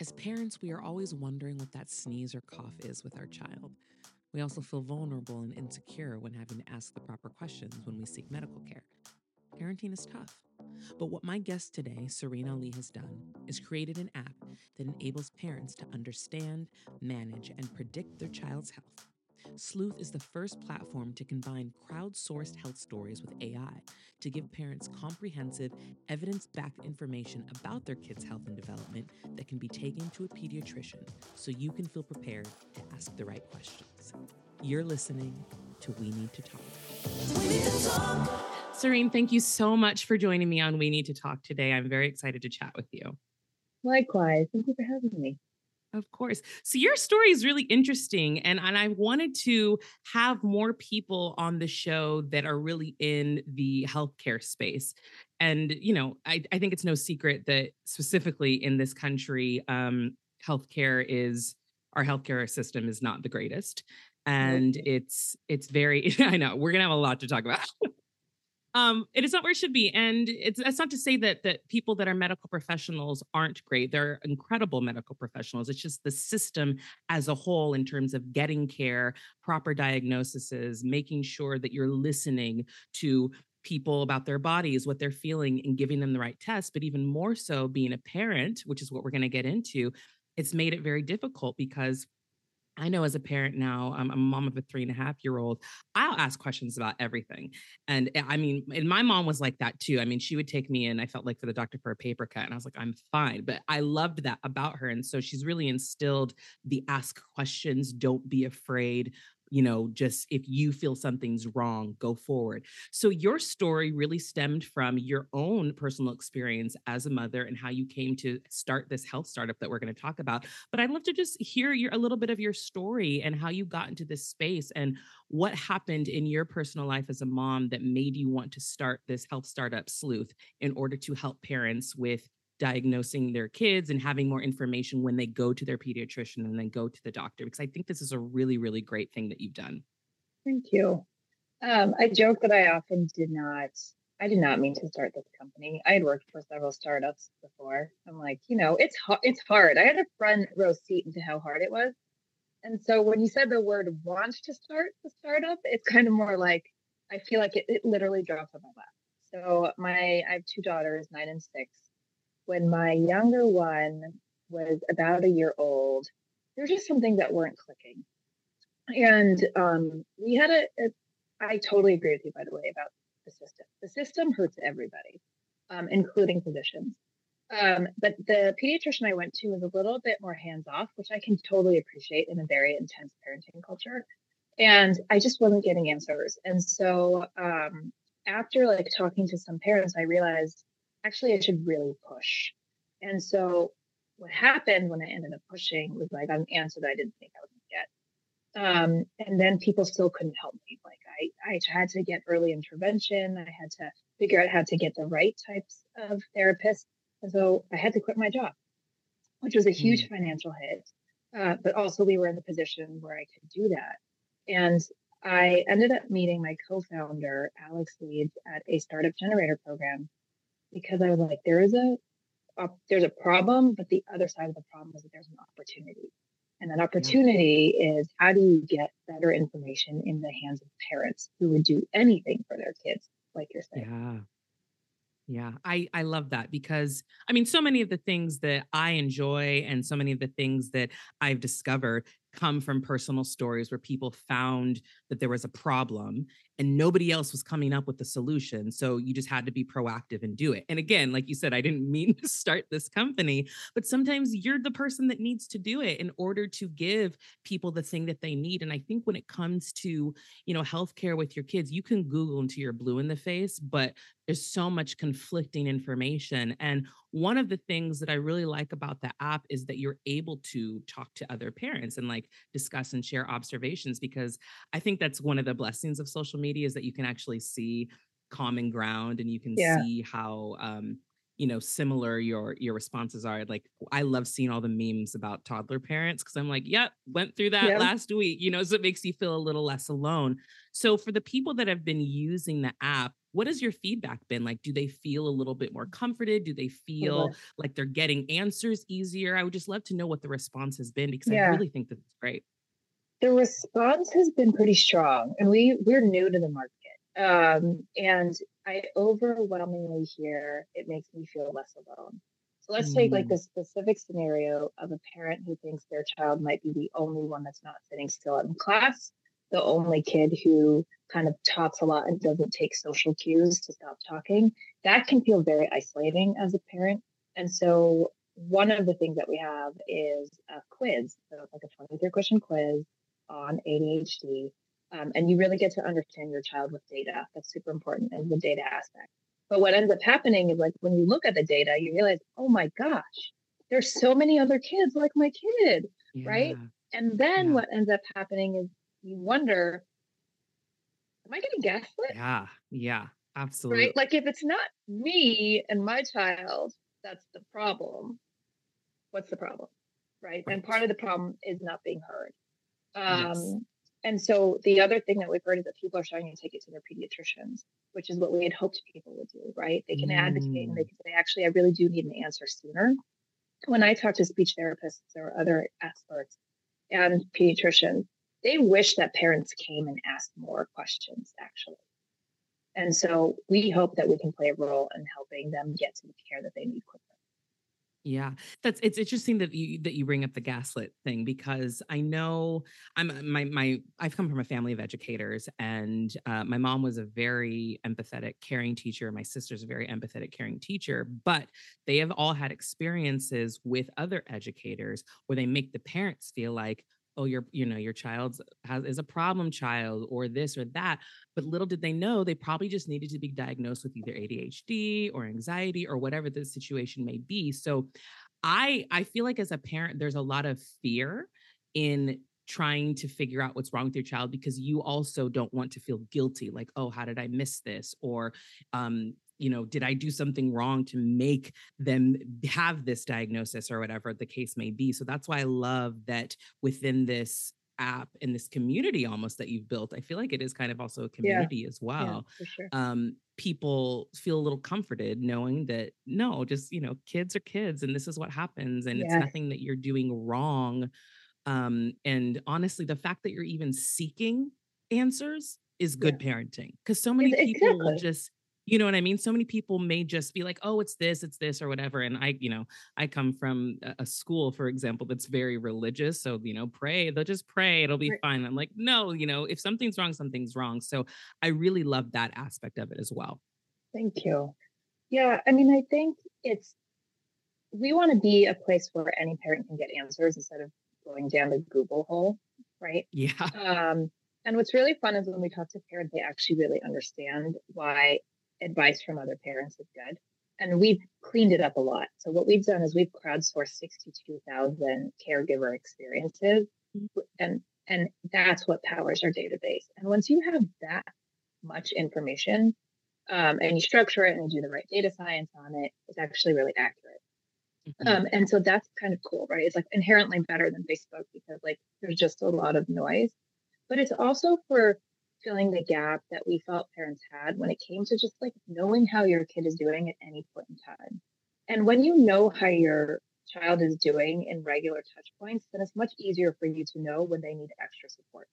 As parents, we are always wondering what that sneeze or cough is with our child. We also feel vulnerable and insecure when having to ask the proper questions when we seek medical care. Parenting is tough. But what my guest today, Sehreen Ali, has done is created an app that enables parents to understand, manage, and predict their child's health. Sleuth is the first platform to combine crowdsourced health stories with AI to give parents comprehensive, evidence backed information about their kids' health and development that can be taken to a pediatrician so you can feel prepared to ask the right questions. You're listening to We Need to Talk. We need to talk. Sehreen, thank you so much for joining me on We Need to Talk today. I'm very excited to chat with you. Likewise. Thank you for having me. Of course. So your story is really interesting. And, and I wanted to have more people on the show that are really in the healthcare space. And, you know, I, I think it's no secret that specifically in this country, um, healthcare is our healthcare system is not the greatest. And it's it's very I know we're gonna have a lot to talk about. um it is not where it should be. And it's that's not to say that that people that are medical professionals aren't great. They're incredible medical professionals. It's just the system as a whole in terms of getting care proper diagnoses making sure that you're listening to people about their bodies what they're feeling and giving them the right test. But even more so being a parent which is what we're going to get into it's made it very difficult because I know as a parent now, I'm a mom of a three and a half year old. I'll ask questions about everything. And eh, I mean, and my mom was like that too. I mean, she would take me in, I felt like for the doctor for a paper cut. And I was like, I'm fine. But I loved that about her. And so she's really instilled the ask questions, don't be afraid, you know, just if you feel something's wrong, go forward. So your story really stemmed from your own personal experience as a mother and how you came to start this health startup that we're going to talk about. But I'd love to just hear your a little bit of your story and how you got into this space and what happened in your personal life as a mom that made you want to start this health startup sleuth in order to help parents with diagnosing their kids and having more information when they go to their pediatrician and then go to the doctor because i think this is a really really great thing that you've done. Thank you. Um, i joke that i often did not i did not mean to start this company. I had worked for several startups before. I'm like you know it's it's hard. I had a front row seat into how hard it was. And so when you said the word want to start the startup it's kind of more like i feel like it, it literally drops on my lap. So my i have two daughters nine and six when my younger one was about a year old, there was just something that weren't clicking. And um, we had a, a, I totally agree with you, by the way, about the system. The system hurts everybody, um, including physicians. Um, but the pediatrician I went to was a little bit more hands off, which I can totally appreciate in a very intense parenting culture. And I just wasn't getting answers. And so um, after like talking to some parents, I realized actually I should really push. And so what happened when I ended up pushing was like an answer that I didn't think I was gonna get. Um, and then people still couldn't help me. Like I, I had to get early intervention. I had to figure out how to get the right types of therapists. And so I had to quit my job, which was a huge mm. financial hit. Uh, but also we were in the position where I could do that. And I ended up meeting my co-founder, Alex Leeds, at a startup generator program because I was like, there is a, a, there's a problem, but the other side of the problem is that there's an opportunity. And that opportunity yeah. is how do you get better information in the hands of parents who would do anything for their kids, like you're saying. Yeah. Yeah, I I love that because I mean so many of the things that I enjoy and so many of the things that I've discovered come from personal stories where people found that there was a problem and nobody else was coming up with the solution. So you just had to be proactive and do it. And again, like you said, I didn't mean to start this company, but sometimes you're the person that needs to do it in order to give people the thing that they need. And I think when it comes to, you know, healthcare with your kids, you can Google until you're blue in the face, but there's so much conflicting information. And one of the things that I really like about the app is that you're able to talk to other parents and like discuss and share observations because I think that's one of the blessings of social media is that you can actually see common ground and you can yeah. see how um you know similar your your responses are like i love seeing all the memes about toddler parents because i'm like yep went through that yep. last week you know so it makes you feel a little less alone so for the people that have been using the app what has your feedback been like do they feel a little bit more comforted do they feel like they're getting answers easier i would just love to know what the response has been because yeah. i really think that's great the response has been pretty strong and we we're new to the market um, and i overwhelmingly hear it makes me feel less alone so let's mm. take like mm. the specific scenario of a parent who thinks their child might be the only one that's not sitting still in class the only kid who kind of talks a lot and doesn't take social cues to stop talking that can feel very isolating as a parent and so one of the things that we have is a quiz so it's like a 23 question quiz on ADHD. Um, and you really get to understand your child with data. That's super important and the data aspect. But what ends up happening is like when you look at the data, you realize, oh my gosh, there's so many other kids like my kid, yeah. right? And then yeah. what ends up happening is you wonder, am I getting gaslit? Yeah, yeah, absolutely. Right? Like if it's not me and my child, that's the problem. What's the problem? Right? right. And part of the problem is not being heard. Um, yes. And so the other thing that we've heard is that people are starting to take it to their pediatricians, which is what we had hoped people would do, right? They can mm. advocate and they mm. can say, actually, I really do need an answer sooner. When I talk to speech therapists or other experts and pediatricians, they wish that parents came and asked more questions, actually. And so we hope that we can play a role in helping them get to the care that they need quicker. Yeah, that's it's interesting that you that you bring up the gaslit thing because I know I'm uh, my my I've come from a family of educators and uh, my mom was a very empathetic, caring teacher. My sister's a very empathetic, caring teacher, but they have all had experiences with other educators where they make the parents feel like, oh your you know your child has is a problem child or this or that but little did they know they probably just needed to be diagnosed with either ADHD or anxiety or whatever the situation may be. So i i feel like as a parent there's a lot of fear in trying to figure out what's wrong with your child because you also don't want to feel guilty like oh how did i miss this? or um you know, did I do something wrong to make them have this diagnosis or whatever the case may be? So that's why I love that within this app and this community almost that you've built, I feel like it is kind of also a community yeah. as well. Yeah, sure. um, people feel a little comforted knowing that no, just, you know, kids are kids and this is what happens and it's nothing that you're doing wrong. Um, and honestly, the fact that you're even seeking answers is good yeah. parenting because so many people exactly. will just you know what I mean? So many people may just be like, oh, it's this, it's this, or whatever. And I, you know, I come from a school, for example, that's very religious. So, you know, pray, they'll just pray, it'll be right. fine. I'm like, no, you know, if something's wrong, something's wrong. So I really love that aspect of it as well. Thank you. Yeah. I mean, I think it's, we want to be a place where any parent can get answers instead of going down the Google hole. Right. Yeah. Um, and what's really fun is when we talk to parents, they actually really understand why advice from other parents is good. And we've cleaned it up a lot. So what we've done is we've crowdsourced 62,000 caregiver experiences. Mm-hmm. And and that's what powers our database. And once you have that much information um, and you structure it and you do the right data science on it, it's actually really accurate. Mm-hmm. Um, and so that's kind of cool, right? It's like inherently better than Facebook because like there's just a lot of noise. But it's also for filling the gap that we felt parents had when it came to just like knowing how your kid is doing at any point in time. And when you know how your child is doing in regular touch points, then it's much easier for you to know when they need extra support.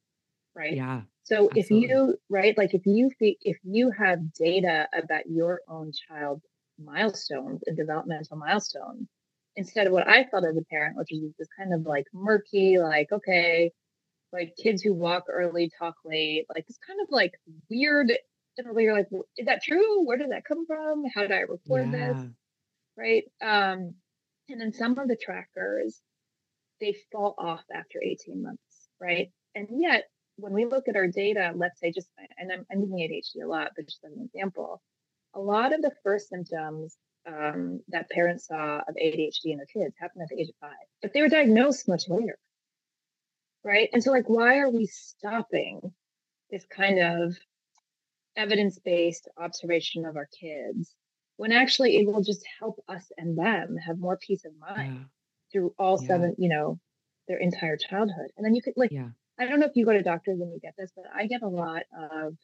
Right. Yeah. So absolutely. if you, right, like if you, if you have data about your own child's milestones and developmental milestones, instead of what I felt as a parent, which is this kind of like murky, like, okay, like kids who walk early talk late like it's kind of like weird generally you're like is that true? Where did that come from? How did i record yeah. this right? Um and then some of the trackers they fall off after 18 months right? And yet when we look at our data let's say just and i'm, I'm using adhd a lot but just as an example a lot of the first symptoms um, that parents saw of adhd in their kids happened at the age of five but they were diagnosed much later right? And so, like, why are we stopping this kind of evidence based observation of our kids when actually it will just help us and them have more peace of mind yeah. through all yeah. seven, you know, their entire childhood? And then you could, like, yeah. I don't know if you go to doctors and you get this, but I get a lot of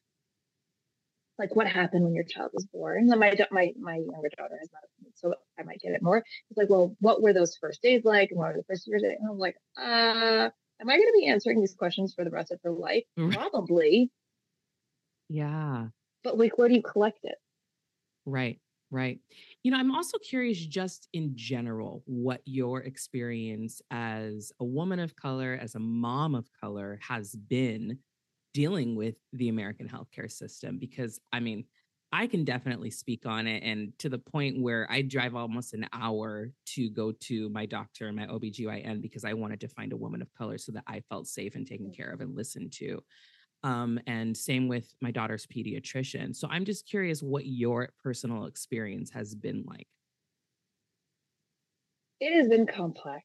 like what happened when your child was born. And my my my younger daughter has not, so I might get it more. It's like, well, what were those first days like, and what were the first years? And I'm like, uh, am I going to be answering these questions for the rest of her life? Probably. Yeah. But like, where do you collect it? Right. Right. You know, I'm also curious, just in general, what your experience as a woman of color, as a mom of color, has been dealing with the American healthcare system. Because I mean, I can definitely speak on it. And to the point where I drive almost an hour to go to my doctor and my OBGYN because I wanted to find a woman of color so that I felt safe and taken care of and listened to. Um, and same with my daughter's pediatrician. So I'm just curious what your personal experience has been like. It has been complex.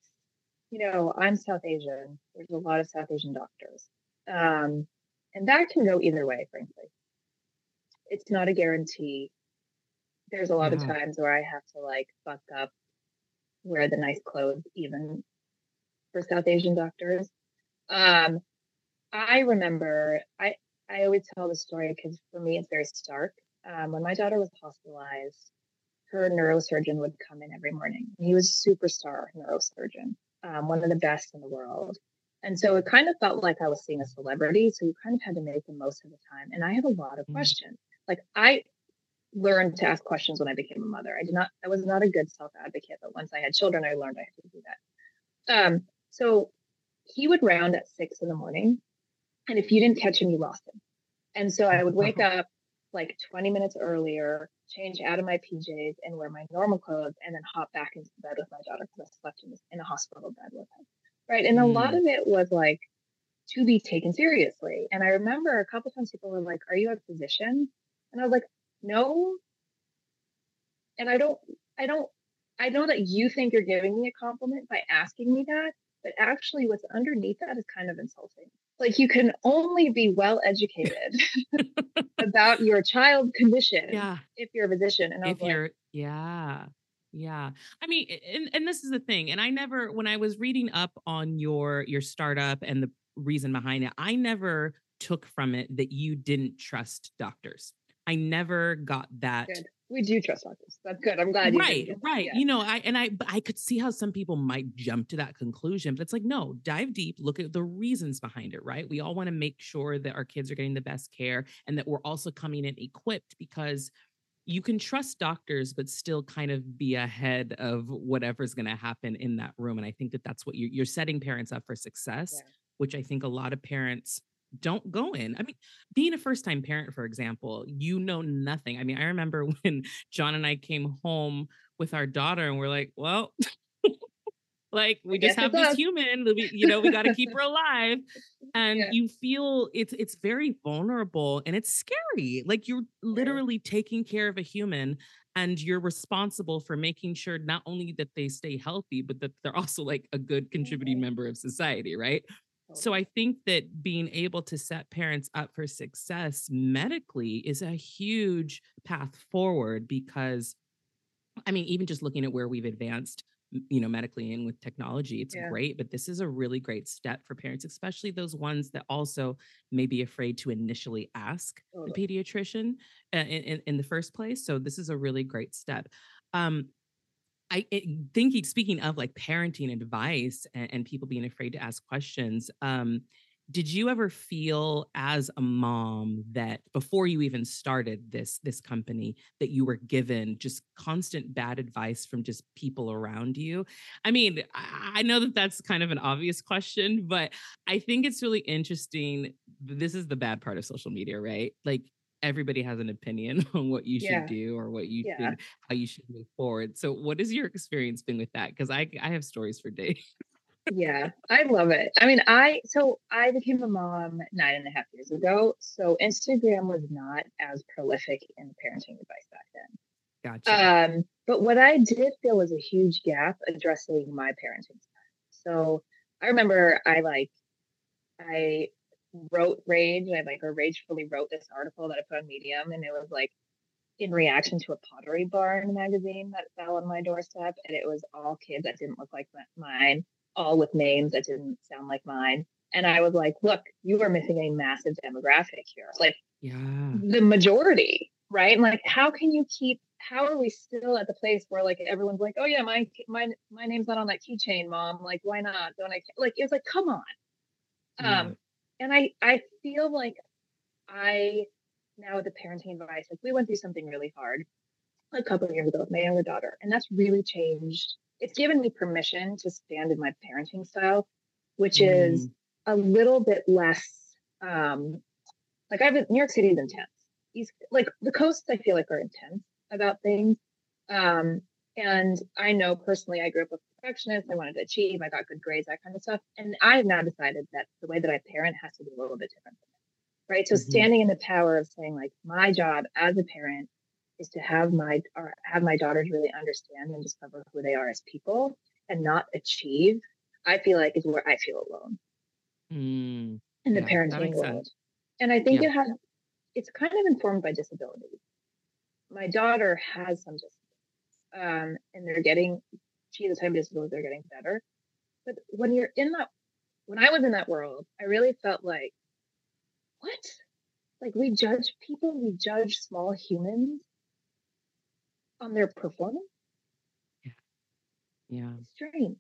You know, I'm South Asian. There's a lot of South Asian doctors. Um, and that can go either way, frankly. It's not a guarantee. There's a lot yeah. of times where I have to like fuck up, wear the nice clothes, even for South Asian doctors. Um, I remember I I always tell the story because for me it's very stark. Um, when my daughter was hospitalized, her neurosurgeon would come in every morning. He was a superstar neurosurgeon, um, one of the best in the world. And so it kind of felt like I was seeing a celebrity. So you kind of had to make the most of the time. And I had a lot of mm-hmm. questions. Like I learned to ask questions when I became a mother. I did not, I was not a good self advocate, but once I had children, I learned I had to do that. Um, so he would round at six in the morning and if you didn't catch him, you lost him. And so I would wake uh-huh. up like 20 minutes earlier, change out of my PJs and wear my normal clothes, and then hop back into bed with my daughter because I slept in, this, in a hospital bed with him. Right. And a lot mm. of it was like to be taken seriously. And I remember a couple times people were like, Are you a physician? And I was like, No. And I don't, I don't, I know that you think you're giving me a compliment by asking me that, but actually what's underneath that is kind of insulting like you can only be well educated about your child's condition yeah. if you're a physician and if you're yeah yeah i mean and, and this is the thing and i never when i was reading up on your your startup and the reason behind it i never took from it that you didn't trust doctors i never got that Good we do trust doctors. That's good. I'm glad. right, right. You know, I and I, I could see how some people might jump to that conclusion, but it's like, no, dive deep, look at the reasons behind it. Right. We all want to make sure that our kids are getting the best care and that we're also coming in equipped because you can trust doctors, but still kind of be ahead of whatever's going to happen in that room. And I think that that's what you're, you're setting parents up for success, yeah. which I think a lot of parents don't go in. I mean, being a first time parent, for example, you know nothing. I mean, I remember when John and I came home with our daughter and we're like, well, like we just have this human, we, you know, we got to keep her alive. And yeah. you feel it's it's very vulnerable and it's scary. Like you're literally taking care of a human and you're responsible for making sure not only that they stay healthy, but that they're also like a good contributing member of society, right? So I think that being able to set parents up for success medically is a huge path forward because I mean even just looking at where we've advanced you know medically and with technology it's yeah. great but this is a really great step for parents especially those ones that also may be afraid to initially ask totally. the pediatrician uh, in, in, in the first place so this is a really great step um, I think speaking of like parenting advice and, and, people being afraid to ask questions, um, did you ever feel as a mom that before you even started this this company that you were given just constant bad advice from just people around you? I mean i know that that's kind of an obvious question but i think it's really interesting this is the bad part of social media right? Like everybody has an opinion on what you should do or what you yeah. should how you should move forward. So what has your experience been with that? Because i i have stories for days. Yeah i love it. I mean i so i became a mom nine and a half years ago so instagram was not as prolific in parenting advice back then. Gotcha. Um but what i did feel was a huge gap addressing my parenting so i remember i like i wrote Rage. I like or ragefully wrote this article that I put on Medium, and it was like in reaction to a Pottery Barn magazine that fell on my doorstep, and it was all kids that didn't look like mine, all with names that didn't sound like mine. And I was like, "Look, you are missing a massive demographic here. Like, yeah the majority right and like how can you keep how are we still at the place where like everyone's like oh yeah my my my name's not on that keychain mom like why not don't i like it's like come on um and i i feel like i now with the parenting advice like we went through something really hard a couple of years ago with my younger daughter and that's really changed. It's given me permission to stand in my parenting style which mm. is a little bit less um like i've new york city is intense. East, like the coasts i feel like are intense about things. Um and i know personally i grew up a perfectionist i wanted to achieve i got good grades that kind of stuff and i have now decided that the way that i parent has to be a little bit different right so mm-hmm. standing in the power of saying like my job as a parent is to have my or have my daughters really understand and discover who they are as people and not achieve i feel like is where i feel alone mm, in the yeah, parenting world sense. and i think yeah. it has it's kind of informed by disability my daughter has some disabilities um, and they're getting she has a type of disability they're getting better but when you're in that when i was in that world i really felt like what like we judge people we judge small humans on their performance. Yeah. Yeah. strange.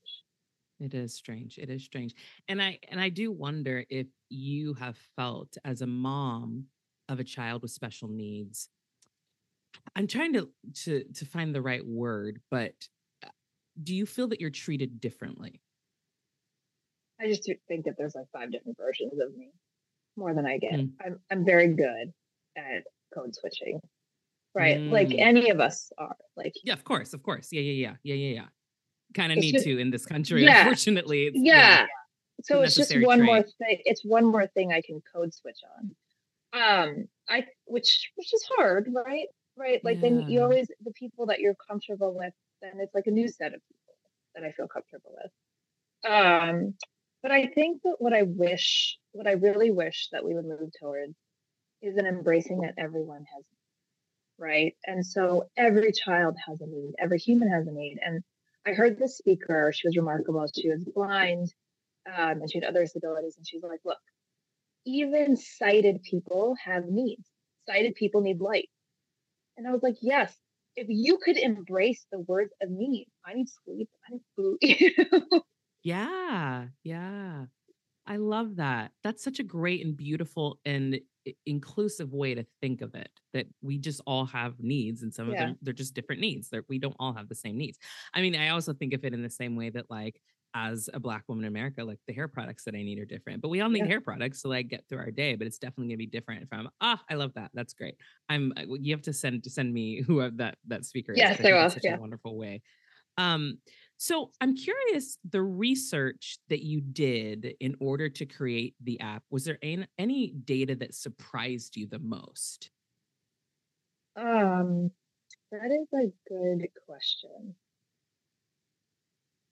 It is strange. It is strange. And I and I do wonder if you have felt as a mom of a child with special needs. I'm trying to to to find the right word, but do you feel that you're treated differently? I just think that there's like five different versions of me, more than I get. Mm. I'm I'm very good at code switching right? Mm. Like any of us are. Like yeah, of course, of course. Yeah, yeah, yeah, yeah, yeah, yeah. Kind of need just, to in this country. Yeah, unfortunately, yeah. yeah. So it's just one trait. more thing. It's one more thing I can code switch on. Um, I which which is hard, right? Right. Like yeah. then you always the people that you're comfortable with. Then it's like a new set of people that I feel comfortable with. Um, but I think that what I wish, what I really wish that we would move towards is an embracing that everyone has right? And so every child has a need, every human has a need. And I heard this speaker, she was remarkable. She was blind um, and she had other disabilities. And she's like, look, even sighted people have needs. Sighted people need light. And I was like, yes, if you could embrace the words of need, I need sleep, I need food. yeah, yeah. I love that. That's such a great and beautiful and inclusive way to think of it that we just all have needs and some yeah. of them they're just different needs they're, we don't all have the same needs i mean i also think of it in the same way that like as a black woman in america like the hair products that i need are different but we all need yeah. hair products to like get through our day but it's definitely going to be different from ah i love that that's great i'm uh, you have to send to send me who that that speaker yes is there was such yeah. a wonderful way um so I'm curious the research that you did in order to create the app, was there any, any data that surprised you the most? Um, that is a good question.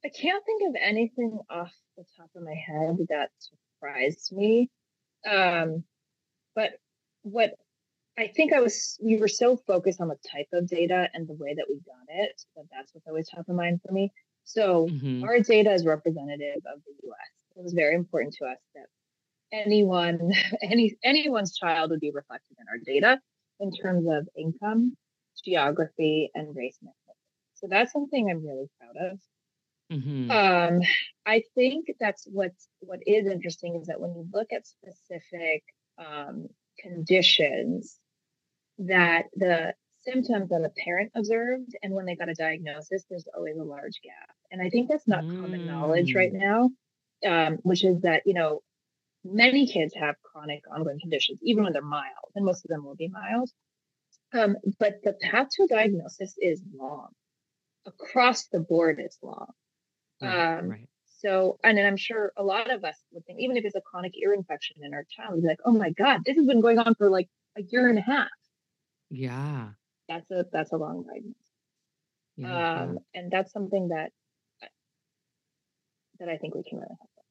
I can't think of anything off the top of my head that surprised me. Um, but what I think I was, we were so focused on the type of data and the way that we got it that that's what's always top of mind for me. So mm-hmm. our data is representative of the US. It was very important to us that anyone, any anyone's child would be reflected in our data in terms of income, geography, and race mix. So that's something I'm really proud of. Mm-hmm. Um, I think that's what's what is interesting is that when you look at specific um, conditions, that the symptoms that a parent observed and when they got a diagnosis, there's always a large gap. And I think that's not mm. common knowledge right mm. now, um, which is that, you know, many kids have chronic ongoing conditions, even when they're mild, and most of them will be mild. Um, but the path to diagnosis is long. Across the board, it's long. Right, um, right. So, and I'm sure a lot of us would think, even if it's a chronic ear infection in our child, be like, oh my God, this has been going on for like a year and a half. Yeah that's a that's a long diagnosis. Yeah, um, and that's something that uh, that I think we can really help. With.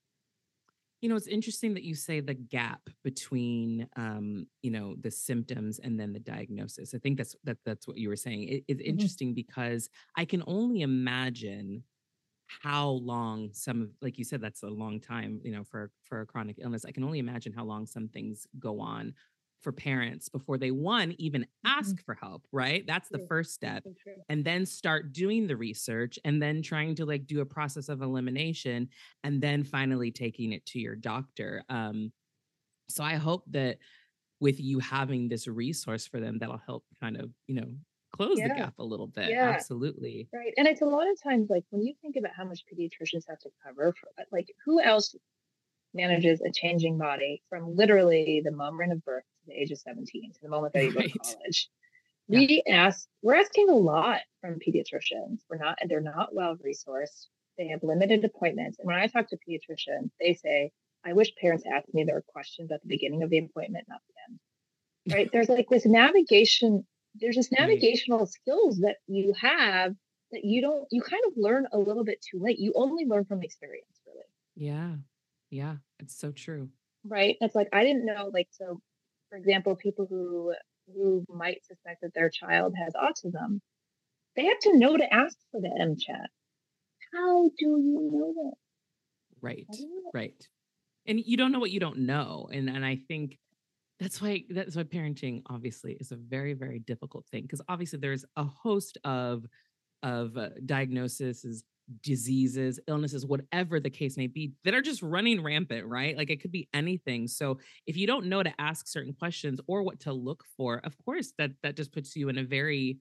You know, it's interesting that you say the gap between, um, you know, the symptoms and then the diagnosis. I think that's that that's what you were saying. It, it's mm-hmm. interesting because I can only imagine how long some of like you said that's a long time you know for for a chronic illness i can only imagine how long some things go on for parents before they one even ask mm-hmm. for help, right? That's the first step. And then start doing the research and then trying to like do a process of elimination and then finally taking it to your doctor. Um so I hope that with you having this resource for them that'll help kind of, you know, close yeah. the gap a little bit. Yeah. Absolutely. Right. And it's a lot of times like when you think about how much pediatricians have to cover for uh, like who else manages a changing body from literally the moment of birth to the age of 17 to the moment that you right. go to college. Yeah. We ask, we're asking a lot from pediatricians. We're not, they're not well resourced. They have limited appointments. And when I talk to pediatricians, they say, I wish parents asked me their questions at the beginning of the appointment, not the end. Right. there's like this navigation, there's this mm-hmm. navigational right. skills that you have that you don't, you kind of learn a little bit too late. You only learn from experience, really. Yeah. Yeah, it's so true. Right. It's like I didn't know, like, so for example, people who who might suspect that their child has autism, they have to know to ask for the MCHAT. How do you know that? Right. Right. And you don't know what you don't know. And and I think that's why that's why parenting obviously is a very very difficult thing because obviously there's a host of of uh, diagnoses diseases, illnesses, whatever the case may be, that are just running rampant, right? Like it could be anything. So if you don't know to ask certain questions or what to look for, of course that that just puts you in a very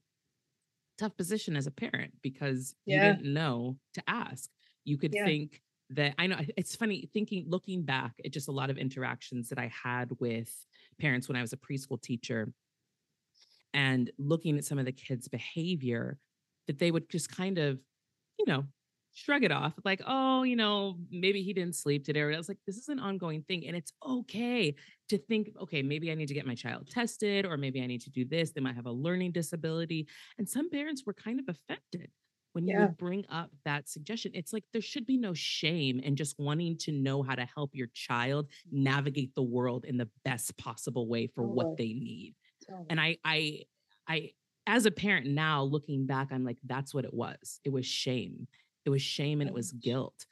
tough position as a parent because yeah. you didn't know to ask. You could yeah. think that I know it's funny thinking looking back at just a lot of interactions that I had with parents when I was a preschool teacher and looking at some of the kids' behavior that they would just kind of you know, shrug it off like, oh, you know, maybe he didn't sleep today. Or I was like, this is an ongoing thing. And it's okay to think, okay, maybe I need to get my child tested, or maybe I need to do this. They might have a learning disability. And some parents were kind of affected when you yeah. bring up that suggestion. It's like there should be no shame in just wanting to know how to help your child mm-hmm. navigate the world in the best possible way for what they need. And I, I, I as a parent now looking back i'm like that's what it was it was shame it was shame and it was guilt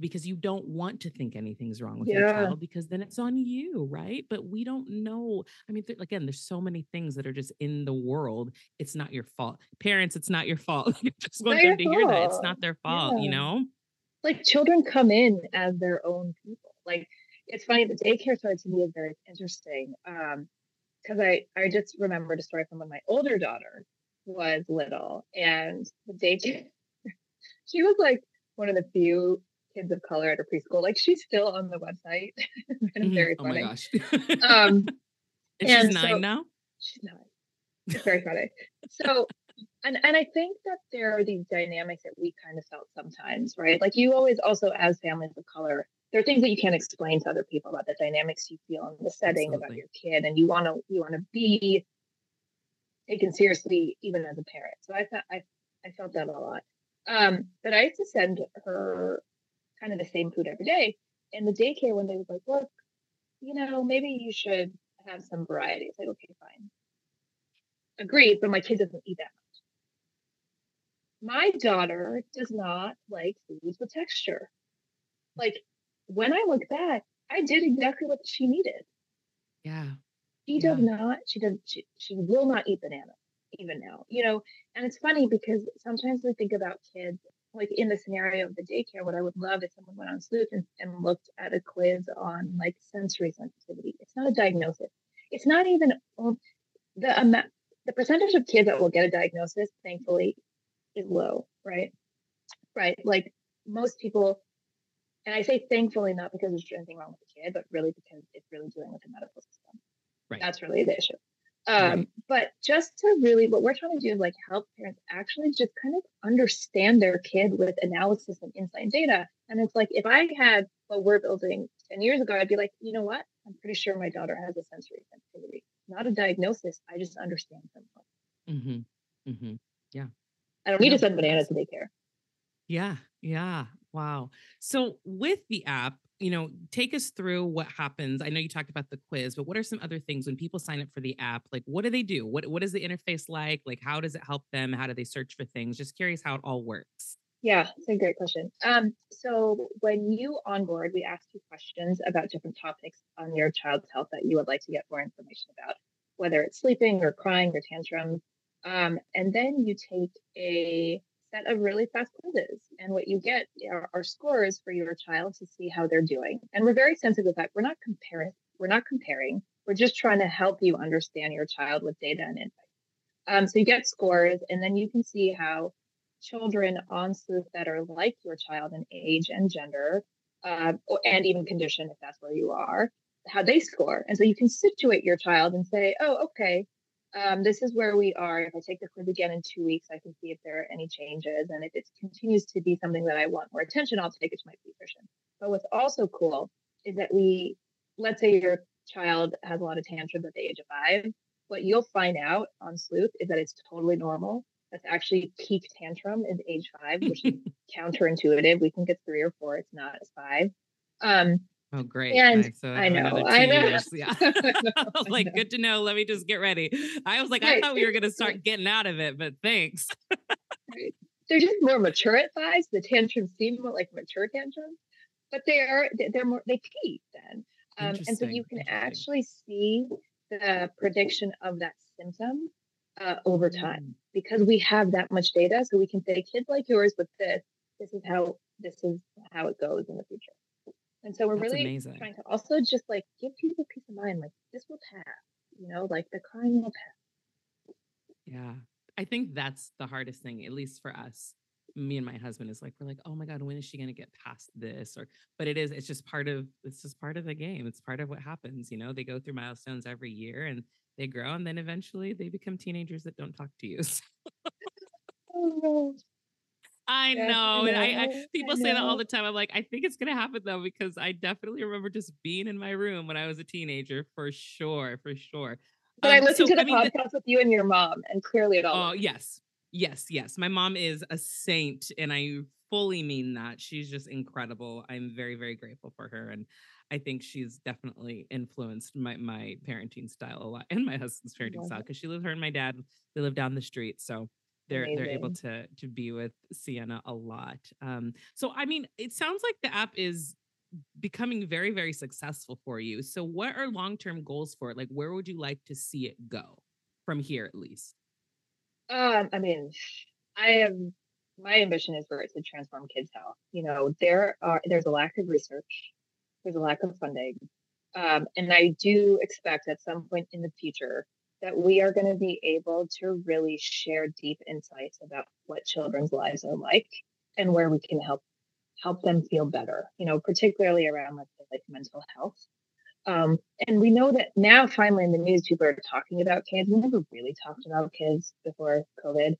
because you don't want to think anything's wrong with yeah. your child because then it's on you right but we don't know i mean th- again there's so many things that are just in the world it's not your fault parents it's not your fault I just want them to fault. hear that it's not their fault yeah. you know like children come in as their own people like it's funny the daycare started to me is very interesting um because I I just remembered a story from when my older daughter was little and the daycare she was like one of the few kids of color at her preschool. Like she's still on the website. mm-hmm. very funny. Oh my gosh. um, and, and she's nine so, now. She's nine. It's very funny. So, and and I think that there are these dynamics that we kind of felt sometimes, right? Like you always also, as families of color, there are things that you can't explain to other people about the dynamics you feel in the setting Absolutely. about your kid and you want to you want to be taken seriously even as a parent so i thought i i felt that a lot um but i used to send her kind of the same food every day and the daycare when they was like look you know maybe you should have some variety it's like okay fine agreed but my kid doesn't eat that much my daughter does not like foods with texture like when I look back, I did exactly what she needed. Yeah. She does not, she does, she, she will not eat banana even now, you know? And it's funny because sometimes we think about kids, like in the scenario of the daycare, what I would love if someone went on Sleuth and, and looked at a quiz on like sensory sensitivity. It's not a diagnosis. It's not even um, the amount, the percentage of kids that will get a diagnosis, thankfully, is low, right? Right. Like most people and I say thankfully not because there's anything wrong with the kid, but really because it's really dealing with the medical system. Right. That's really the issue. Um. But just to really, what we're trying to do is like help parents actually just kind of understand their kid with analysis and insight and data. And it's like if I had what we're building 10 years ago, I'd be like, you know what? I'm pretty sure my daughter has a sensory sensitivity. Not a diagnosis. I just understand something. Mm-hmm. Mm-hmm. Yeah. I don't need to send bananas to daycare. Yeah. Yeah. Wow. So with the app, you know, take us through what happens. I know you talked about the quiz, but what are some other things when people sign up for the app? Like, what do they do? What What is the interface like? Like, how does it help them? How do they search for things? Just curious how it all works. Yeah, it's a great question. Um, so when you onboard, we ask you questions about different topics on your child's health that you would like to get more information about, whether it's sleeping or crying or tantrums. Um, and then you take a set of really fast quizzes, and what you get are, are scores for your child to see how they're doing. And we're very sensitive that we're not comparing. We're not comparing. We're just trying to help you understand your child with data and insight. Um, so you get scores, and then you can see how children on Sleuth that are like your child in age and gender, uh, and even condition, if that's where you are, how they score. And so you can situate your child and say, oh, okay, um, this is where we are. If I take the quiz again in two weeks, I can see if there are any changes. And if it continues to be something that I want more attention, I'll take it to my pediatrician. But what's also cool is that we, let's say your child has a lot of tantrums at the age of five. What you'll find out on Sleuth is that it's totally normal that's actually peak tantrum is age five, which is counterintuitive. We think it's three or four. It's not. It's five. Um, Oh, great. And nice. so I know, I know. Years. Yeah. I was like, good to know. Let me just get ready. I was like, right. I thought we were going to start getting out of it, but thanks. right. They're just more mature at five. The tantrums seem more like mature tantrums, but they are, they're more, they peak then. Um, and so you can actually see the prediction of that symptom uh, over time mm. because we have that much data. So we can say, kids like yours with this, this is how this is how it goes in the future. And so we're That's really amazing. trying to also just like give people peace of mind, like this will pass, you know, like the crying will pass. Yeah. I think that's the hardest thing, at least for us. Me and my husband is like, we're like, oh my God, when is she gonna get past this? Or but it is, it's just part of it's just part of the game. It's part of what happens, you know. They go through milestones every year and they grow and then eventually they become teenagers that don't talk to you. oh, I know. And I, I people I say that all the time. I'm like, I think it's gonna happen though, because I definitely remember just being in my room when I was a teenager, for sure, for sure. But um, I listened so, to the I mean, podcast with you and your mom, and clearly it all. Oh yes, yes, yes. My mom is a saint, and I fully mean that. She's just incredible. I'm very, very grateful for her, and I think she's definitely influenced my my parenting style a lot and my husband's parenting style because she lives her and my dad they live down the street so they're Amazing. they're able to to be with Sienna a lot. Um, so I mean, it sounds like the app is becoming very very successful for you. So what are long term goals for it? Like, where would you like to see it go from here, at least? Um, I mean, I am. My ambition is for it to transform kids' health. You know, there are there's a lack of research, there's a lack of funding, um, and I do expect at some point in the future that we are going to be able to really share deep insights about what children's lives are like and where we can help help them feel better you know particularly around like, like mental health. Um, and we know that now finally in the news people are talking about kids. We never really talked about kids before covid.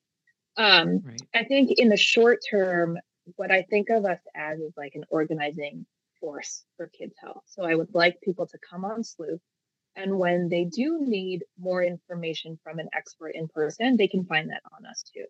Um, right. i think in the short term what i think of us as is like an organizing force for kids health. So i would like people to come on sleuth and when they do need more information from an expert in person, they can find that on us too.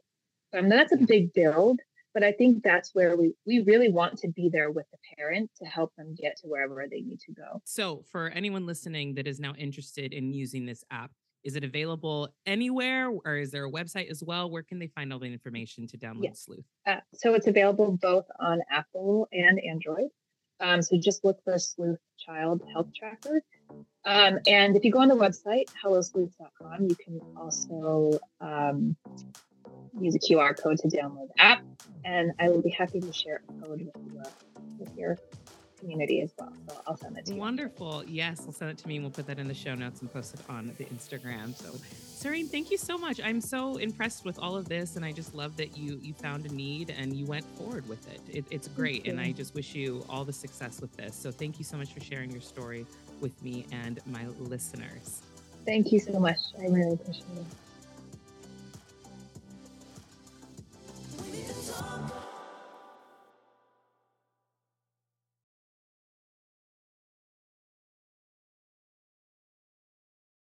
Um, that's a big build, but I think that's where we we really want to be there with the parent to help them get to wherever they need to go. So, for anyone listening that is now interested in using this app, is it available anywhere, or is there a website as well? Where can they find all the information to download yes. Sleuth? Uh, so it's available both on Apple and Android. Um, so just look for Sleuth Child Health Tracker. Um, and if you go on the website, hellosleuth.com, you can also um, use a QR code to download the app. And I will be happy to share a code with, you, uh, with your community as well. So I'll send it to you. Wonderful. Yes, I'll send it to me and we'll put that in the show notes and post it on the Instagram. So Sehreen, thank you so much. I'm so impressed with all of this and I just love that you you found a need and you went forward with it. it it's great. And I just wish you all the success with this. So thank you so much for sharing your story with me and my listeners. Thank you so much. I really appreciate it.